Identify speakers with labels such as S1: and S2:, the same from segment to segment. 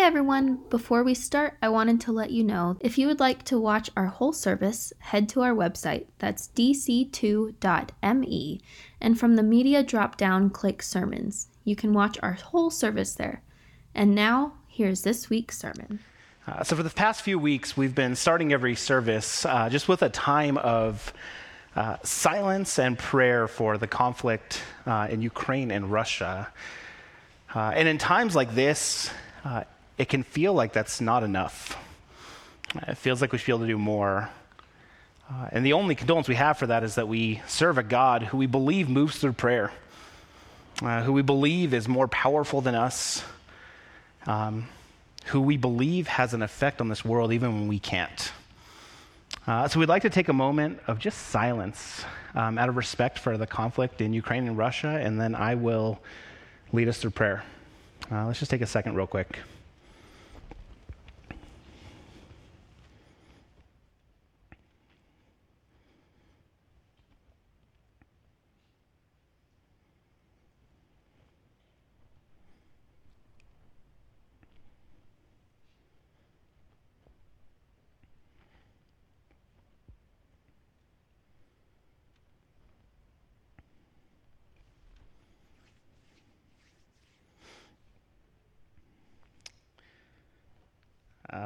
S1: Hey everyone! Before we start, I wanted to let you know if you would like to watch our whole service, head to our website, that's dc2.me, and from the media drop down, click sermons. You can watch our whole service there. And now, here's this week's sermon.
S2: Uh, so, for the past few weeks, we've been starting every service uh, just with a time of uh, silence and prayer for the conflict uh, in Ukraine and Russia. Uh, and in times like this, uh, it can feel like that's not enough. It feels like we should be able to do more. Uh, and the only condolence we have for that is that we serve a God who we believe moves through prayer, uh, who we believe is more powerful than us, um, who we believe has an effect on this world even when we can't. Uh, so we'd like to take a moment of just silence um, out of respect for the conflict in Ukraine and Russia, and then I will lead us through prayer. Uh, let's just take a second, real quick.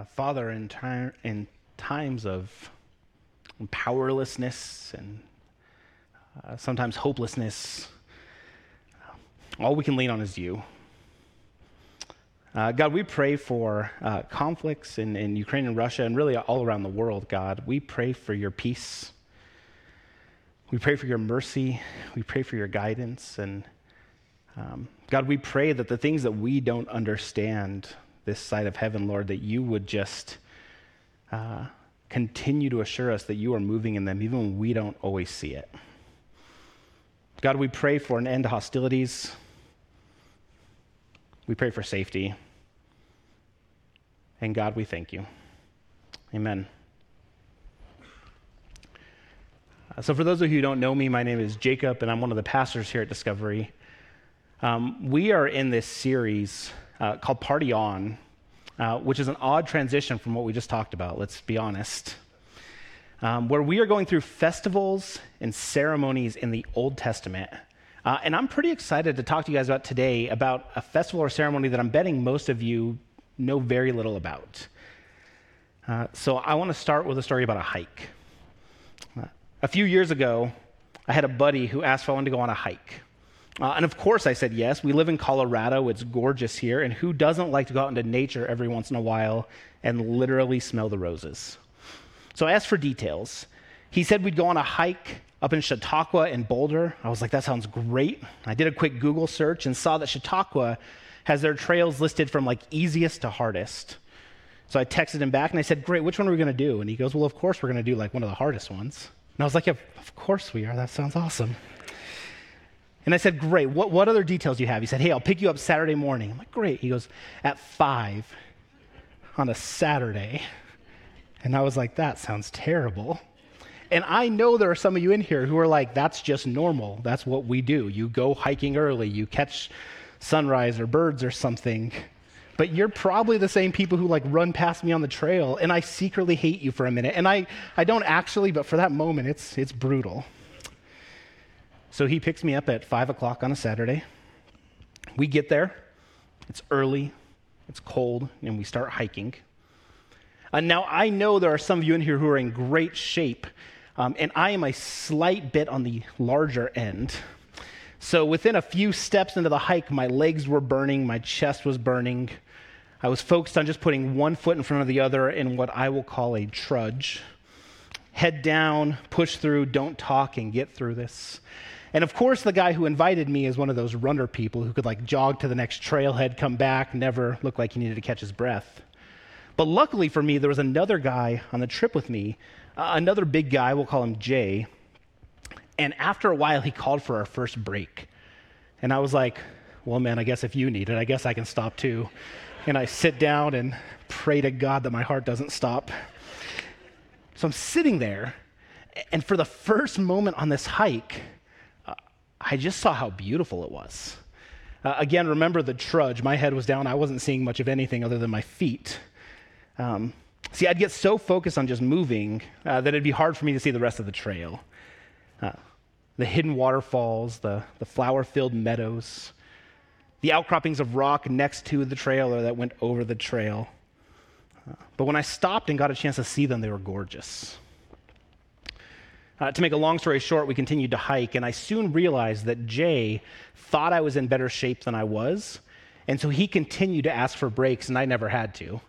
S2: Father, in, in times of powerlessness and uh, sometimes hopelessness, all we can lean on is you. Uh, God, we pray for uh, conflicts in, in Ukraine and Russia and really all around the world, God. We pray for your peace. We pray for your mercy. We pray for your guidance. And um, God, we pray that the things that we don't understand, this side of heaven, Lord, that you would just uh, continue to assure us that you are moving in them, even when we don't always see it. God, we pray for an end to hostilities. We pray for safety. And God, we thank you. Amen. Uh, so, for those of you who don't know me, my name is Jacob, and I'm one of the pastors here at Discovery. Um, we are in this series uh, called Party On, uh, which is an odd transition from what we just talked about, let's be honest. Um, where we are going through festivals and ceremonies in the Old Testament. Uh, and I'm pretty excited to talk to you guys about today about a festival or ceremony that I'm betting most of you know very little about. Uh, so I want to start with a story about a hike. Uh, a few years ago, I had a buddy who asked if I wanted to go on a hike. Uh, and of course, I said yes. We live in Colorado. It's gorgeous here. And who doesn't like to go out into nature every once in a while and literally smell the roses? So I asked for details. He said we'd go on a hike up in Chautauqua and Boulder. I was like, that sounds great. I did a quick Google search and saw that Chautauqua has their trails listed from like easiest to hardest. So I texted him back and I said, Great, which one are we going to do? And he goes, Well, of course we're going to do like one of the hardest ones. And I was like, Yeah, of course we are. That sounds awesome. And I said, Great. What, what other details do you have? He said, Hey, I'll pick you up Saturday morning. I'm like, Great. He goes, At five on a Saturday. And I was like, That sounds terrible. And I know there are some of you in here who are like, That's just normal. That's what we do. You go hiking early, you catch sunrise or birds or something. But you're probably the same people who like run past me on the trail, and I secretly hate you for a minute. And I, I don't actually, but for that moment, it's, it's brutal. So he picks me up at 5 o'clock on a Saturday. We get there. It's early, it's cold, and we start hiking. And now I know there are some of you in here who are in great shape, um, and I am a slight bit on the larger end. So within a few steps into the hike, my legs were burning, my chest was burning. I was focused on just putting one foot in front of the other in what I will call a trudge. Head down, push through, don't talk, and get through this. And of course, the guy who invited me is one of those runner people who could like jog to the next trailhead, come back, never look like he needed to catch his breath. But luckily for me, there was another guy on the trip with me, uh, another big guy, we'll call him Jay. And after a while, he called for our first break. And I was like, well, man, I guess if you need it, I guess I can stop too. And I sit down and pray to God that my heart doesn't stop. So I'm sitting there, and for the first moment on this hike, I just saw how beautiful it was. Uh, again, remember the trudge. My head was down. I wasn't seeing much of anything other than my feet. Um, see, I'd get so focused on just moving uh, that it'd be hard for me to see the rest of the trail. Uh, the hidden waterfalls, the, the flower filled meadows, the outcroppings of rock next to the trail or that went over the trail. Uh, but when I stopped and got a chance to see them, they were gorgeous. Uh, to make a long story short, we continued to hike, and I soon realized that Jay thought I was in better shape than I was. And so he continued to ask for breaks, and I never had to.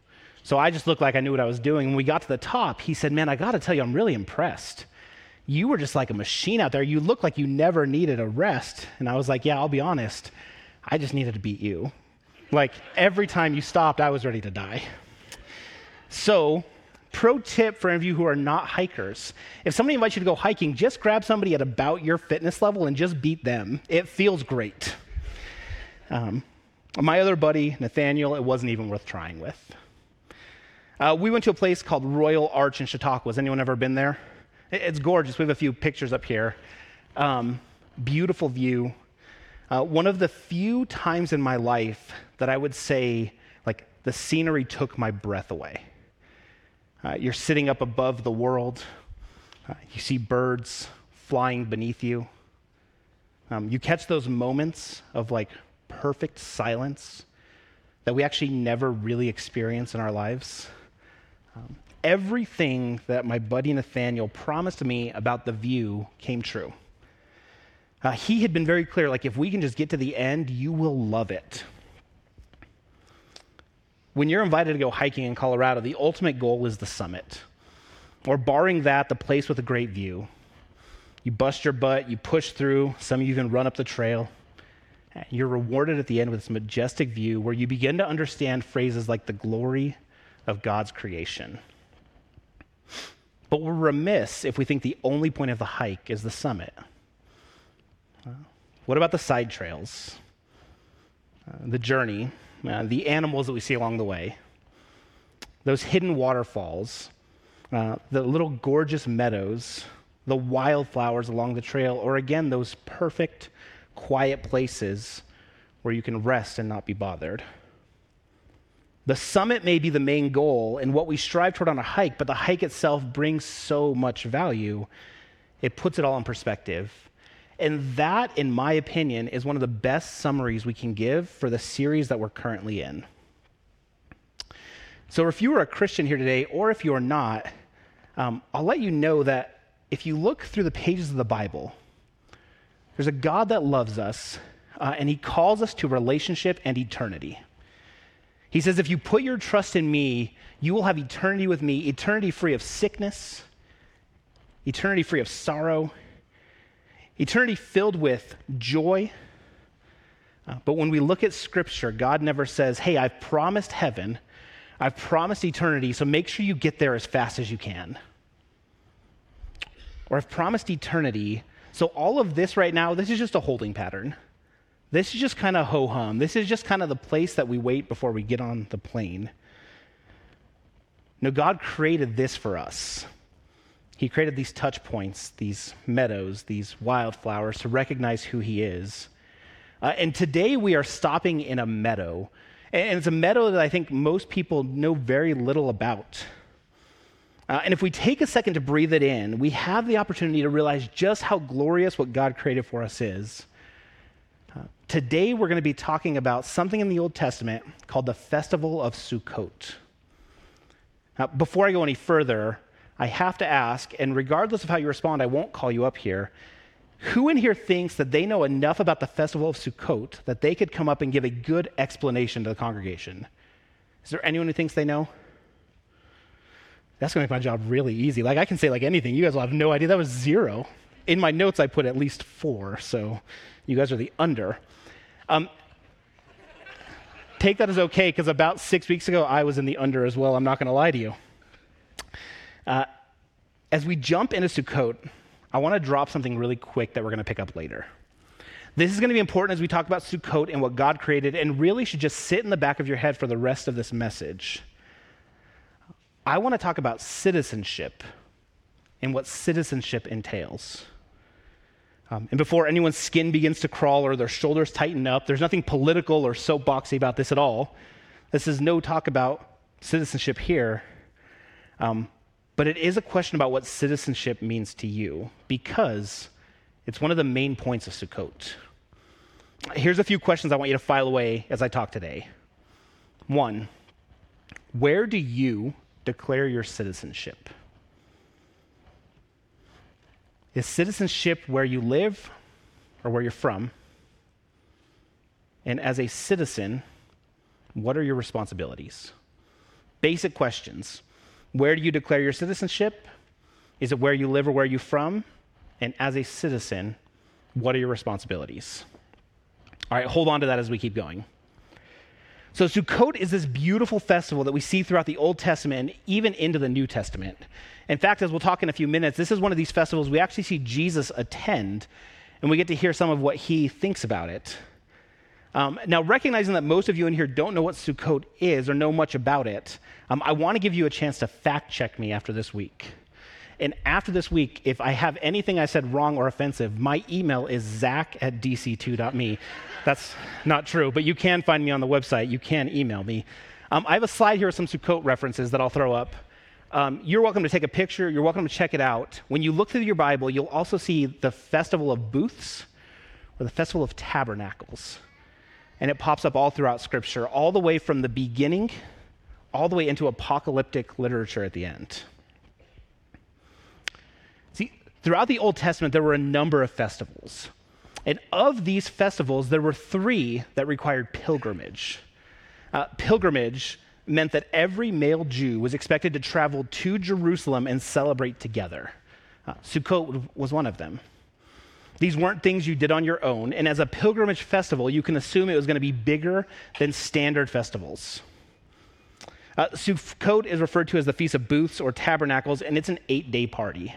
S2: So I just looked like I knew what I was doing. When we got to the top, he said, Man, I got to tell you, I'm really impressed. You were just like a machine out there. You looked like you never needed a rest. And I was like, Yeah, I'll be honest. I just needed to beat you. Like every time you stopped, I was ready to die. So pro tip for any of you who are not hikers if somebody invites you to go hiking, just grab somebody at about your fitness level and just beat them. It feels great. Um, my other buddy, Nathaniel, it wasn't even worth trying with. Uh, we went to a place called Royal Arch in Chautauqua. Has anyone ever been there? It's gorgeous. We have a few pictures up here. Um, beautiful view. Uh, one of the few times in my life that I would say, like, the scenery took my breath away. Uh, you're sitting up above the world. Uh, you see birds flying beneath you. Um, you catch those moments of like perfect silence that we actually never really experience in our lives. Um, everything that my buddy Nathaniel promised me about the view came true. Uh, he had been very clear like, if we can just get to the end, you will love it when you're invited to go hiking in Colorado, the ultimate goal is the summit. Or, barring that, the place with a great view. You bust your butt, you push through, some of you even run up the trail. You're rewarded at the end with this majestic view where you begin to understand phrases like the glory of God's creation. But we're remiss if we think the only point of the hike is the summit. What about the side trails? Uh, the journey, uh, the animals that we see along the way, those hidden waterfalls, uh, the little gorgeous meadows, the wildflowers along the trail, or again, those perfect, quiet places where you can rest and not be bothered. The summit may be the main goal and what we strive toward on a hike, but the hike itself brings so much value. It puts it all in perspective. And that, in my opinion, is one of the best summaries we can give for the series that we're currently in. So, if you are a Christian here today, or if you are not, um, I'll let you know that if you look through the pages of the Bible, there's a God that loves us, uh, and He calls us to relationship and eternity. He says, If you put your trust in me, you will have eternity with me, eternity free of sickness, eternity free of sorrow, Eternity filled with joy. Uh, but when we look at Scripture, God never says, Hey, I've promised heaven, I've promised eternity, so make sure you get there as fast as you can. Or I've promised eternity, so all of this right now, this is just a holding pattern. This is just kind of ho hum. This is just kind of the place that we wait before we get on the plane. No, God created this for us. He created these touch points, these meadows, these wildflowers to recognize who He is. Uh, and today we are stopping in a meadow. And it's a meadow that I think most people know very little about. Uh, and if we take a second to breathe it in, we have the opportunity to realize just how glorious what God created for us is. Uh, today we're going to be talking about something in the Old Testament called the Festival of Sukkot. Now, before I go any further, I have to ask, and regardless of how you respond, I won't call you up here. Who in here thinks that they know enough about the festival of Sukkot that they could come up and give a good explanation to the congregation? Is there anyone who thinks they know? That's going to make my job really easy. Like, I can say like anything. You guys will have no idea. That was zero. In my notes, I put at least four, so you guys are the under. Um, take that as okay, because about six weeks ago, I was in the under as well. I'm not going to lie to you. Uh, as we jump into Sukkot, I want to drop something really quick that we're going to pick up later. This is going to be important as we talk about Sukkot and what God created, and really should just sit in the back of your head for the rest of this message. I want to talk about citizenship and what citizenship entails. Um, and before anyone's skin begins to crawl or their shoulders tighten up, there's nothing political or soapboxy about this at all. This is no talk about citizenship here. Um, but it is a question about what citizenship means to you because it's one of the main points of Sukkot. Here's a few questions I want you to file away as I talk today. One, where do you declare your citizenship? Is citizenship where you live or where you're from? And as a citizen, what are your responsibilities? Basic questions. Where do you declare your citizenship? Is it where you live or where you're from? And as a citizen, what are your responsibilities? All right, hold on to that as we keep going. So, Sukkot is this beautiful festival that we see throughout the Old Testament and even into the New Testament. In fact, as we'll talk in a few minutes, this is one of these festivals we actually see Jesus attend, and we get to hear some of what he thinks about it. Um, now, recognizing that most of you in here don't know what Sukkot is or know much about it, um, I want to give you a chance to fact check me after this week. And after this week, if I have anything I said wrong or offensive, my email is zach at dc2.me. That's not true, but you can find me on the website. You can email me. Um, I have a slide here with some Sukkot references that I'll throw up. Um, you're welcome to take a picture. You're welcome to check it out. When you look through your Bible, you'll also see the Festival of Booths or the Festival of Tabernacles. And it pops up all throughout Scripture, all the way from the beginning, all the way into apocalyptic literature at the end. See, throughout the Old Testament, there were a number of festivals. And of these festivals, there were three that required pilgrimage. Uh, pilgrimage meant that every male Jew was expected to travel to Jerusalem and celebrate together. Uh, Sukkot was one of them. These weren't things you did on your own, and as a pilgrimage festival, you can assume it was going to be bigger than standard festivals. Uh, Sukkot is referred to as the Feast of Booths or Tabernacles, and it's an eight day party.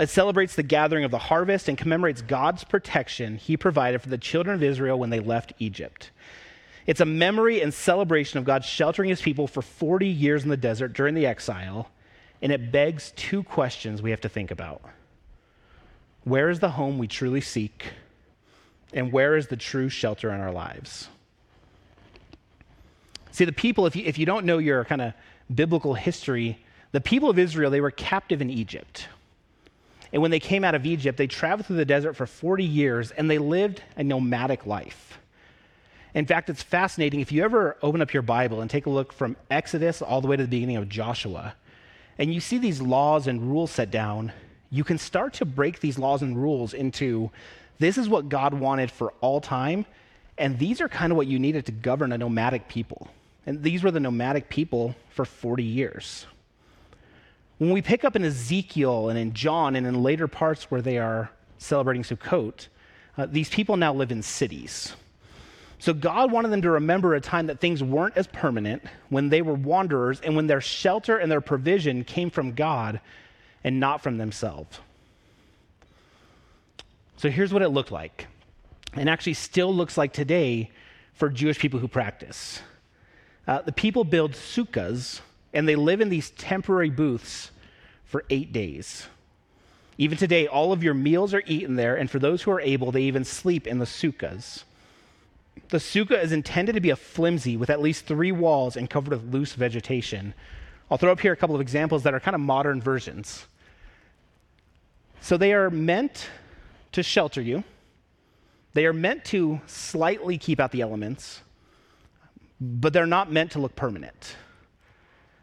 S2: It celebrates the gathering of the harvest and commemorates God's protection he provided for the children of Israel when they left Egypt. It's a memory and celebration of God sheltering his people for 40 years in the desert during the exile, and it begs two questions we have to think about Where is the home we truly seek? And where is the true shelter in our lives? See, the people, if you, if you don't know your kind of biblical history, the people of Israel, they were captive in Egypt. And when they came out of Egypt, they traveled through the desert for 40 years and they lived a nomadic life. In fact, it's fascinating. If you ever open up your Bible and take a look from Exodus all the way to the beginning of Joshua, and you see these laws and rules set down, you can start to break these laws and rules into this is what God wanted for all time, and these are kind of what you needed to govern a nomadic people. And these were the nomadic people for 40 years. When we pick up in Ezekiel and in John and in later parts where they are celebrating Sukkot, uh, these people now live in cities. So God wanted them to remember a time that things weren't as permanent, when they were wanderers, and when their shelter and their provision came from God and not from themselves. So here's what it looked like, and actually still looks like today for Jewish people who practice. Uh, the people build sukkahs and they live in these temporary booths for eight days. Even today, all of your meals are eaten there, and for those who are able, they even sleep in the sukkahs. The sukkah is intended to be a flimsy with at least three walls and covered with loose vegetation. I'll throw up here a couple of examples that are kind of modern versions. So they are meant to shelter you, they are meant to slightly keep out the elements, but they're not meant to look permanent.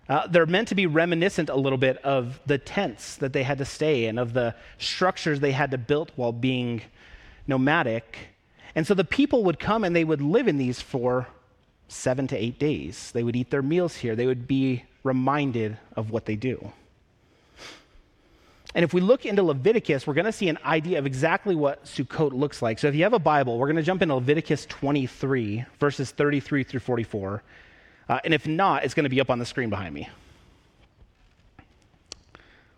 S2: Uh, they're meant to be reminiscent a little bit of the tents that they had to stay in, of the structures they had to build while being nomadic. And so the people would come and they would live in these for seven to eight days. They would eat their meals here. They would be reminded of what they do. And if we look into Leviticus, we're going to see an idea of exactly what Sukkot looks like. So if you have a Bible, we're going to jump into Leviticus 23, verses 33 through 44. Uh, and if not, it's going to be up on the screen behind me.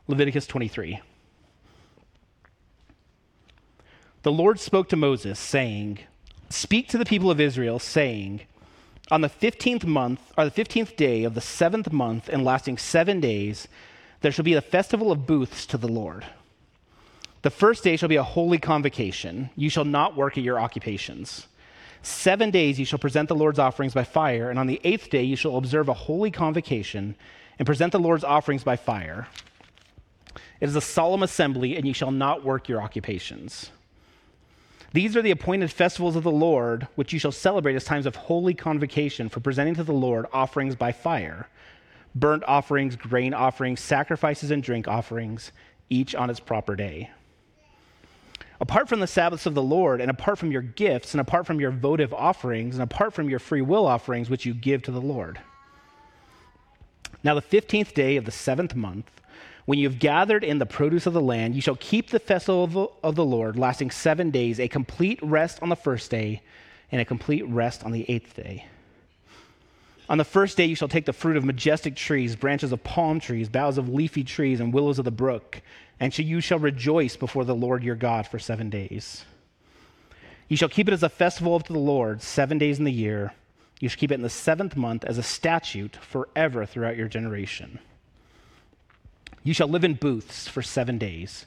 S2: Leviticus 23. The Lord spoke to Moses, saying, Speak to the people of Israel, saying, On the 15th month, or the 15th day of the seventh month, and lasting seven days, there shall be a festival of booths to the Lord. The first day shall be a holy convocation. You shall not work at your occupations. Seven days you shall present the Lord's offerings by fire, and on the eighth day you shall observe a holy convocation and present the Lord's offerings by fire. It is a solemn assembly, and you shall not work your occupations. These are the appointed festivals of the Lord, which you shall celebrate as times of holy convocation for presenting to the Lord offerings by fire burnt offerings, grain offerings, sacrifices, and drink offerings, each on its proper day. Apart from the Sabbaths of the Lord, and apart from your gifts, and apart from your votive offerings, and apart from your free will offerings, which you give to the Lord. Now, the 15th day of the seventh month, when you have gathered in the produce of the land, you shall keep the festival of the Lord, lasting seven days, a complete rest on the first day, and a complete rest on the eighth day. On the first day, you shall take the fruit of majestic trees, branches of palm trees, boughs of leafy trees, and willows of the brook, and you shall rejoice before the Lord your God for seven days. You shall keep it as a festival to the Lord seven days in the year. You shall keep it in the seventh month as a statute forever throughout your generation. You shall live in booths for seven days.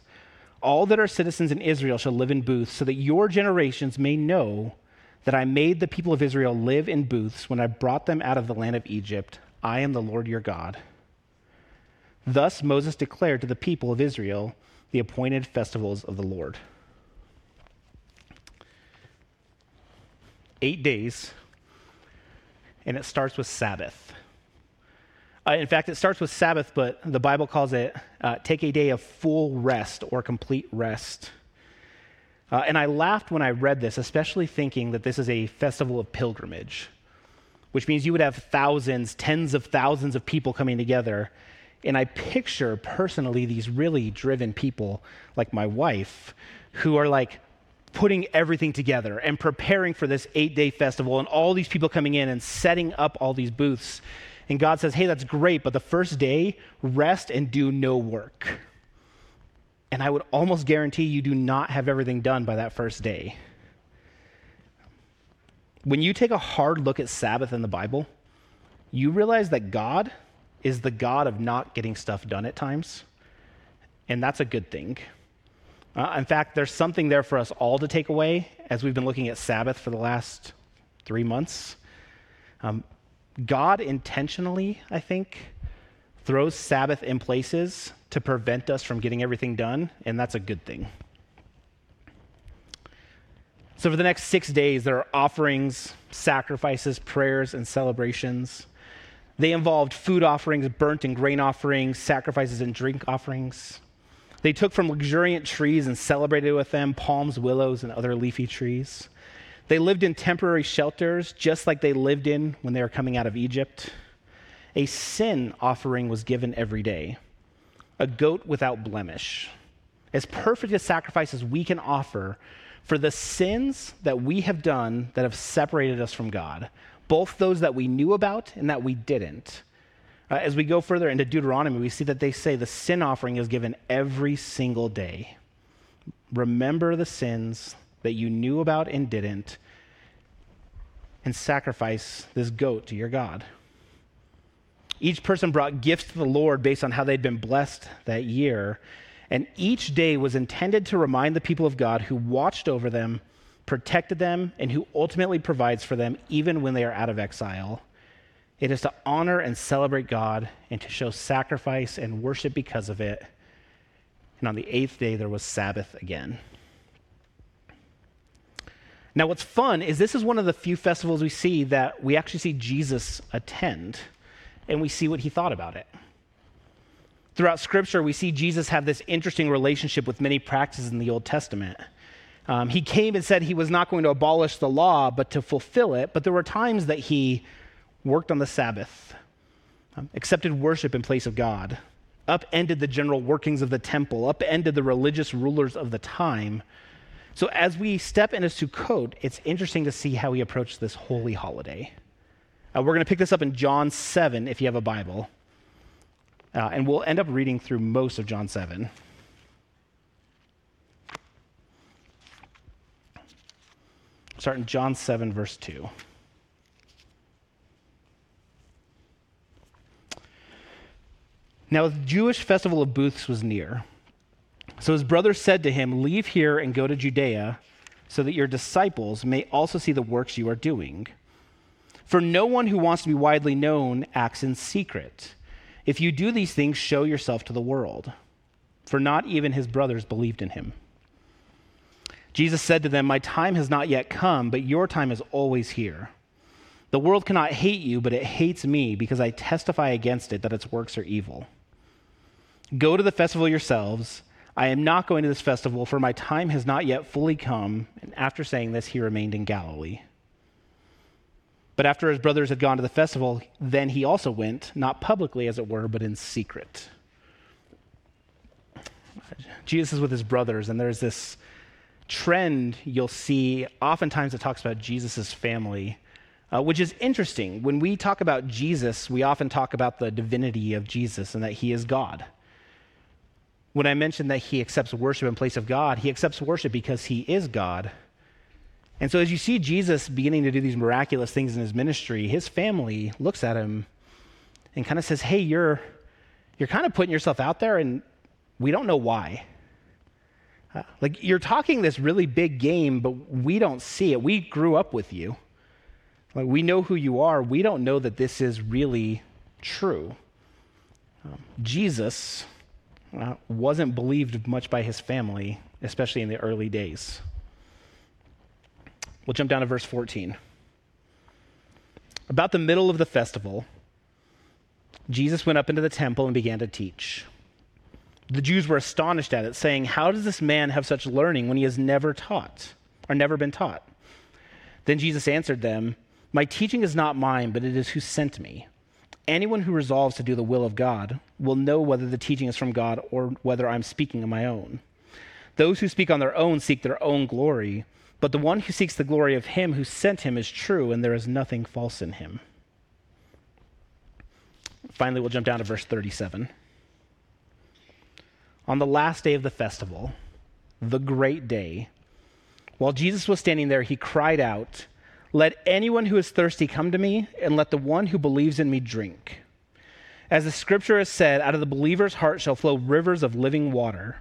S2: All that are citizens in Israel shall live in booths, so that your generations may know that I made the people of Israel live in booths when I brought them out of the land of Egypt. I am the Lord your God. Thus Moses declared to the people of Israel the appointed festivals of the Lord. Eight days, and it starts with Sabbath. Uh, in fact, it starts with Sabbath, but the Bible calls it uh, take a day of full rest or complete rest. Uh, and I laughed when I read this, especially thinking that this is a festival of pilgrimage, which means you would have thousands, tens of thousands of people coming together. And I picture personally these really driven people like my wife who are like putting everything together and preparing for this eight day festival and all these people coming in and setting up all these booths and God says, hey, that's great, but the first day, rest and do no work. And I would almost guarantee you do not have everything done by that first day. When you take a hard look at Sabbath in the Bible, you realize that God is the God of not getting stuff done at times. And that's a good thing. Uh, in fact, there's something there for us all to take away as we've been looking at Sabbath for the last three months. Um, God intentionally, I think, throws Sabbath in places to prevent us from getting everything done, and that's a good thing. So, for the next six days, there are offerings, sacrifices, prayers, and celebrations. They involved food offerings, burnt and grain offerings, sacrifices, and drink offerings. They took from luxuriant trees and celebrated with them palms, willows, and other leafy trees. They lived in temporary shelters, just like they lived in when they were coming out of Egypt. A sin offering was given every day, a goat without blemish, as perfect a sacrifice as we can offer for the sins that we have done that have separated us from God, both those that we knew about and that we didn't. Uh, as we go further into Deuteronomy, we see that they say the sin offering is given every single day. Remember the sins that you knew about and didn't, and sacrifice this goat to your God. Each person brought gifts to the Lord based on how they'd been blessed that year. And each day was intended to remind the people of God who watched over them, protected them, and who ultimately provides for them even when they are out of exile. It is to honor and celebrate God and to show sacrifice and worship because of it. And on the eighth day, there was Sabbath again. Now, what's fun is this is one of the few festivals we see that we actually see Jesus attend and we see what he thought about it. Throughout Scripture, we see Jesus have this interesting relationship with many practices in the Old Testament. Um, he came and said he was not going to abolish the law, but to fulfill it. But there were times that he worked on the Sabbath, um, accepted worship in place of God, upended the general workings of the temple, upended the religious rulers of the time so as we step into Sukkot, it's interesting to see how he approached this holy holiday. Uh, we're going to pick this up in John 7 if you have a Bible. Uh, and we'll end up reading through most of John 7. Start in John 7, verse 2. Now, the Jewish festival of booths was near. So his brother said to him, Leave here and go to Judea, so that your disciples may also see the works you are doing. For no one who wants to be widely known acts in secret. If you do these things, show yourself to the world. For not even his brothers believed in him. Jesus said to them, My time has not yet come, but your time is always here. The world cannot hate you, but it hates me because I testify against it that its works are evil. Go to the festival yourselves. I am not going to this festival, for my time has not yet fully come. And after saying this, he remained in Galilee. But after his brothers had gone to the festival, then he also went, not publicly, as it were, but in secret. Jesus is with his brothers, and there's this trend you'll see oftentimes it talks about Jesus' family, uh, which is interesting. When we talk about Jesus, we often talk about the divinity of Jesus and that he is God. When I mentioned that he accepts worship in place of God, he accepts worship because he is God. And so, as you see Jesus beginning to do these miraculous things in his ministry, his family looks at him and kind of says, Hey, you're, you're kind of putting yourself out there, and we don't know why. Uh, like, you're talking this really big game, but we don't see it. We grew up with you. Like, we know who you are. We don't know that this is really true. Um, Jesus uh, wasn't believed much by his family, especially in the early days. We'll jump down to verse 14. About the middle of the festival, Jesus went up into the temple and began to teach. The Jews were astonished at it, saying, How does this man have such learning when he has never taught, or never been taught? Then Jesus answered them, My teaching is not mine, but it is who sent me. Anyone who resolves to do the will of God will know whether the teaching is from God or whether I'm speaking on my own. Those who speak on their own seek their own glory, but the one who seeks the glory of him who sent him is true, and there is nothing false in him. Finally, we'll jump down to verse 37. On the last day of the festival, the great day, while Jesus was standing there, he cried out, let anyone who is thirsty come to me, and let the one who believes in me drink. As the scripture has said, out of the believer's heart shall flow rivers of living water.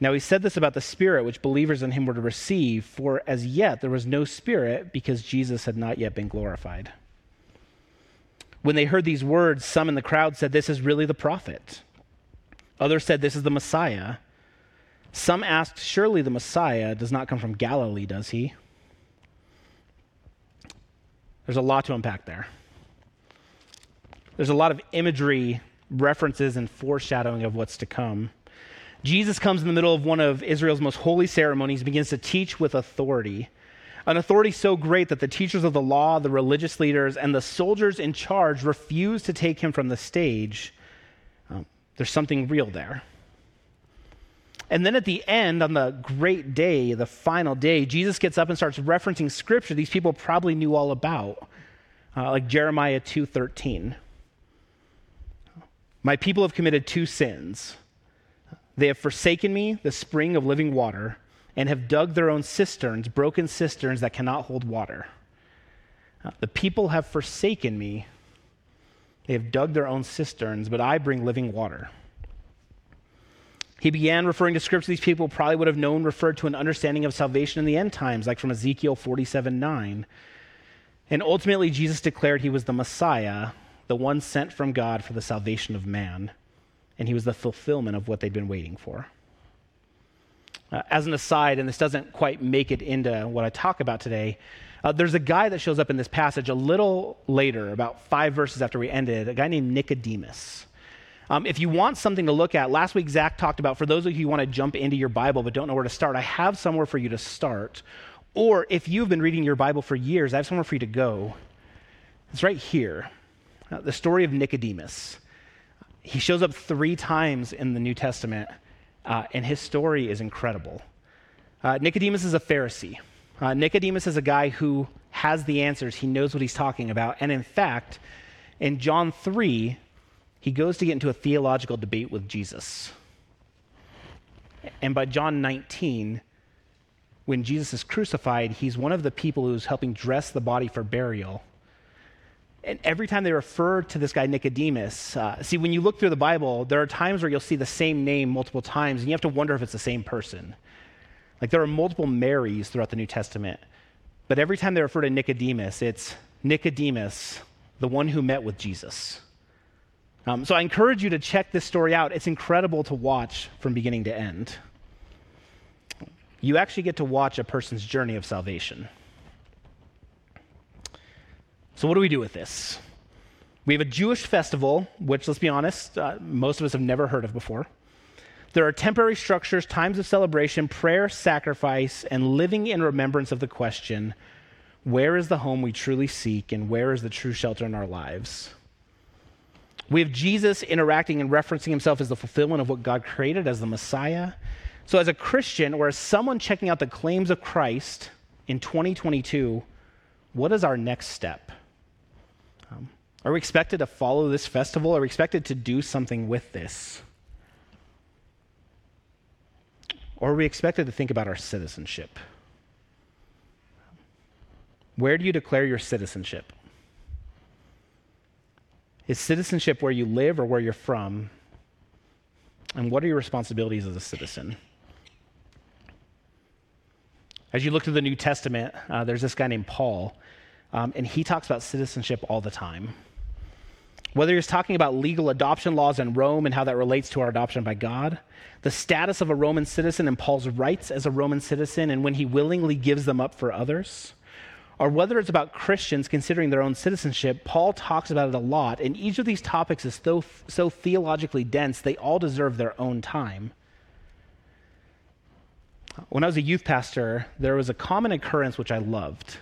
S2: Now he said this about the Spirit which believers in him were to receive, for as yet there was no Spirit because Jesus had not yet been glorified. When they heard these words, some in the crowd said, This is really the prophet. Others said, This is the Messiah. Some asked, Surely the Messiah does not come from Galilee, does he? There's a lot to unpack there. There's a lot of imagery, references, and foreshadowing of what's to come. Jesus comes in the middle of one of Israel's most holy ceremonies, begins to teach with authority. An authority so great that the teachers of the law, the religious leaders, and the soldiers in charge refuse to take him from the stage. Um, there's something real there. And then at the end, on the great day, the final day, Jesus gets up and starts referencing scripture these people probably knew all about, uh, like Jeremiah 2:13. My people have committed two sins. They have forsaken me, the spring of living water, and have dug their own cisterns, broken cisterns that cannot hold water. Uh, the people have forsaken me. They have dug their own cisterns, but I bring living water. He began referring to scripture these people probably would have known referred to an understanding of salvation in the end times, like from Ezekiel 47 9. And ultimately, Jesus declared he was the Messiah, the one sent from God for the salvation of man. And he was the fulfillment of what they'd been waiting for. Uh, as an aside, and this doesn't quite make it into what I talk about today, uh, there's a guy that shows up in this passage a little later, about five verses after we ended, a guy named Nicodemus. Um, if you want something to look at, last week Zach talked about for those of you who want to jump into your Bible but don't know where to start, I have somewhere for you to start. Or if you've been reading your Bible for years, I have somewhere for you to go. It's right here uh, the story of Nicodemus. He shows up three times in the New Testament, uh, and his story is incredible. Uh, Nicodemus is a Pharisee. Uh, Nicodemus is a guy who has the answers, he knows what he's talking about. And in fact, in John 3, he goes to get into a theological debate with Jesus. And by John 19, when Jesus is crucified, he's one of the people who's helping dress the body for burial. And every time they refer to this guy Nicodemus, uh, see, when you look through the Bible, there are times where you'll see the same name multiple times, and you have to wonder if it's the same person. Like there are multiple Marys throughout the New Testament, but every time they refer to Nicodemus, it's Nicodemus, the one who met with Jesus. Um, so I encourage you to check this story out. It's incredible to watch from beginning to end. You actually get to watch a person's journey of salvation. So, what do we do with this? We have a Jewish festival, which, let's be honest, uh, most of us have never heard of before. There are temporary structures, times of celebration, prayer, sacrifice, and living in remembrance of the question where is the home we truly seek, and where is the true shelter in our lives? We have Jesus interacting and referencing himself as the fulfillment of what God created as the Messiah. So, as a Christian or as someone checking out the claims of Christ in 2022, what is our next step? Are we expected to follow this festival? Are we expected to do something with this? Or are we expected to think about our citizenship? Where do you declare your citizenship? Is citizenship where you live or where you're from? And what are your responsibilities as a citizen? As you look to the New Testament, uh, there's this guy named Paul um, and he talks about citizenship all the time. Whether he's talking about legal adoption laws in Rome and how that relates to our adoption by God, the status of a Roman citizen and Paul's rights as a Roman citizen and when he willingly gives them up for others, or whether it's about Christians considering their own citizenship, Paul talks about it a lot. And each of these topics is so, so theologically dense, they all deserve their own time. When I was a youth pastor, there was a common occurrence which I loved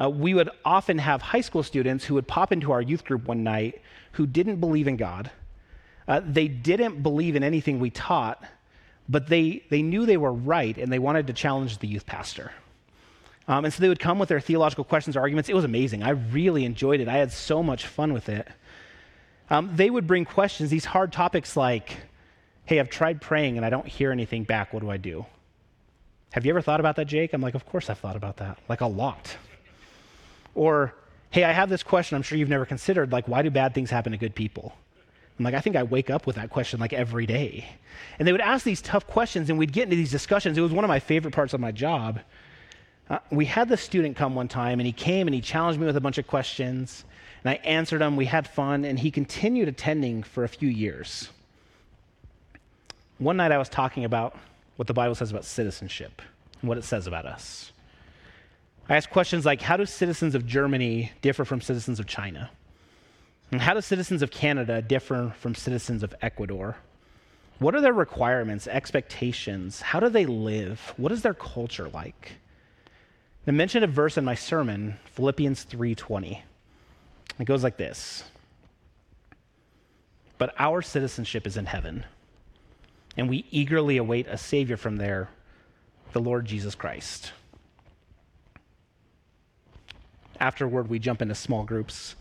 S2: uh, we would often have high school students who would pop into our youth group one night who didn't believe in God. Uh, they didn't believe in anything we taught, but they, they knew they were right and they wanted to challenge the youth pastor. Um, and so they would come with their theological questions or arguments. It was amazing. I really enjoyed it. I had so much fun with it. Um, they would bring questions, these hard topics like, hey, I've tried praying and I don't hear anything back. What do I do? Have you ever thought about that, Jake? I'm like, of course I've thought about that, like a lot. Or, hey, I have this question I'm sure you've never considered, like, why do bad things happen to good people? I'm like, I think I wake up with that question like every day. And they would ask these tough questions, and we'd get into these discussions. It was one of my favorite parts of my job. Uh, we had the student come one time, and he came and he challenged me with a bunch of questions, and I answered them. We had fun, and he continued attending for a few years. One night I was talking about what the Bible says about citizenship and what it says about us. I asked questions like How do citizens of Germany differ from citizens of China? And how do citizens of Canada differ from citizens of Ecuador? What are their requirements, expectations? How do they live? What is their culture like? I mentioned a verse in my sermon, Philippians 3:20. It goes like this. But our citizenship is in heaven, and we eagerly await a savior from there, the Lord Jesus Christ afterward, we jump into small groups.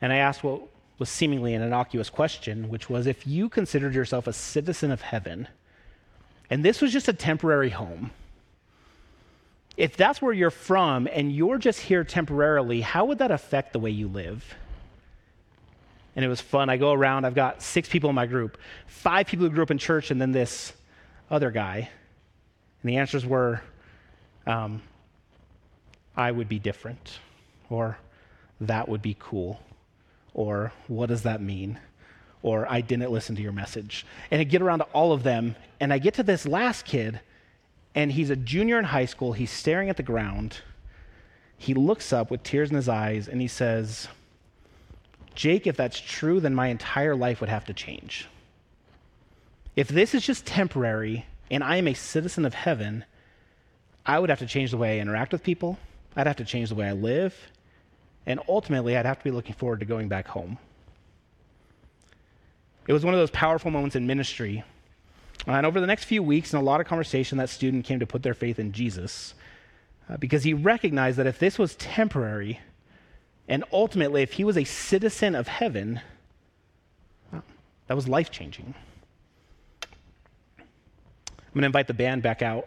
S2: And I asked what was seemingly an innocuous question, which was if you considered yourself a citizen of heaven, and this was just a temporary home, if that's where you're from and you're just here temporarily, how would that affect the way you live? And it was fun. I go around, I've got six people in my group, five people who grew up in church, and then this other guy. And the answers were, um, I would be different or that would be cool, or what does that mean? Or I didn't listen to your message. And I get around to all of them, and I get to this last kid, and he's a junior in high school. He's staring at the ground. He looks up with tears in his eyes, and he says, Jake, if that's true, then my entire life would have to change. If this is just temporary and I am a citizen of heaven, I would have to change the way I interact with people. I'd have to change the way I live. And ultimately, I'd have to be looking forward to going back home. It was one of those powerful moments in ministry. And over the next few weeks, in a lot of conversation, that student came to put their faith in Jesus uh, because he recognized that if this was temporary, and ultimately, if he was a citizen of heaven, well, that was life changing. I'm going to invite the band back out.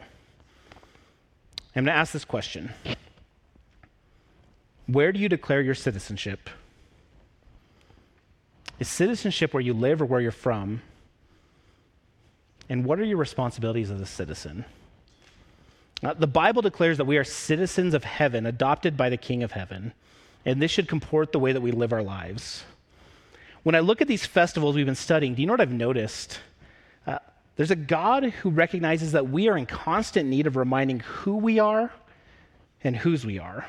S2: I'm going to ask this question where do you declare your citizenship Is citizenship where you live or where you're from? And what are your responsibilities as a citizen? Uh, the Bible declares that we are citizens of heaven, adopted by the King of heaven, and this should comport the way that we live our lives. When I look at these festivals we've been studying, do you know what I've noticed? Uh, there's a God who recognizes that we are in constant need of reminding who we are and whose we are.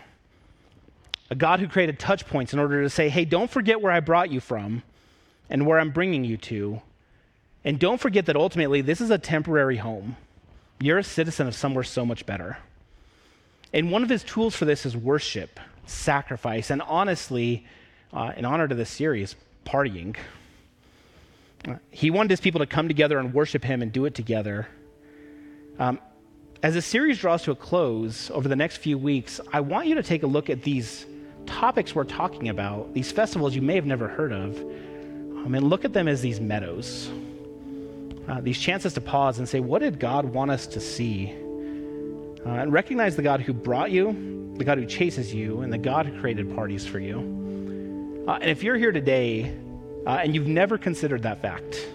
S2: A God who created touch points in order to say, hey, don't forget where I brought you from and where I'm bringing you to. And don't forget that ultimately this is a temporary home. You're a citizen of somewhere so much better. And one of his tools for this is worship, sacrifice, and honestly, uh, in honor to this series, partying. Uh, he wanted his people to come together and worship him and do it together. Um, as the series draws to a close over the next few weeks, I want you to take a look at these topics we're talking about, these festivals you may have never heard of, I mean, look at them as these meadows uh, these chances to pause and say, what did God want us to see? Uh, and recognize the God who brought you, the God who chases you, and the God who created parties for you. Uh, and if you're here today uh, and you've never considered that fact,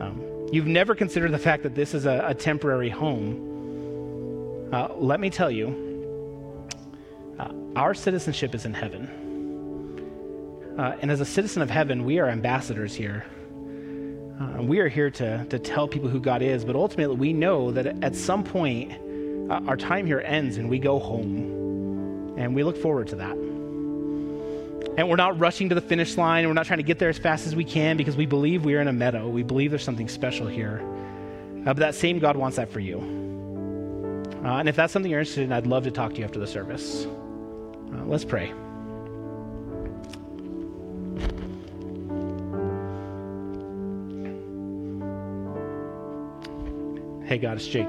S2: um, you've never considered the fact that this is a, a temporary home, uh, let me tell you, uh, our citizenship is in heaven. and as a citizen of heaven, we are ambassadors here. Uh, we are here to, to tell people who God is, but ultimately we know that at some point uh, our time here ends and we go home. And we look forward to that. And we're not rushing to the finish line. We're not trying to get there as fast as we can because we believe we're in a meadow. We believe there's something special here. Uh, but that same God wants that for you. Uh, and if that's something you're interested in, I'd love to talk to you after the service. Uh, let's pray. Hey, God, it's Jake.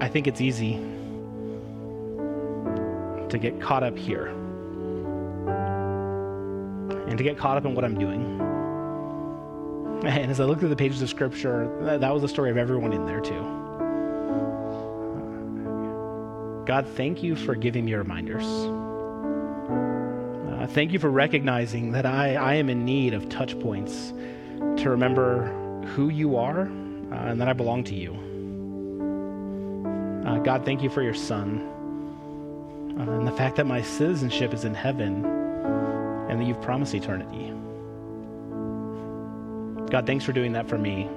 S2: I think it's easy to get caught up here and to get caught up in what I'm doing. And as I look through the pages of Scripture, that was the story of everyone in there, too. God, thank you for giving me reminders. Uh, thank you for recognizing that I, I am in need of touch points to remember who you are uh, and that I belong to you. Uh, God, thank you for your son uh, and the fact that my citizenship is in heaven and that you've promised eternity. God, thanks for doing that for me,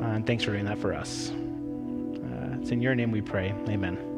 S2: uh, and thanks for doing that for us. Uh, it's in your name we pray. Amen.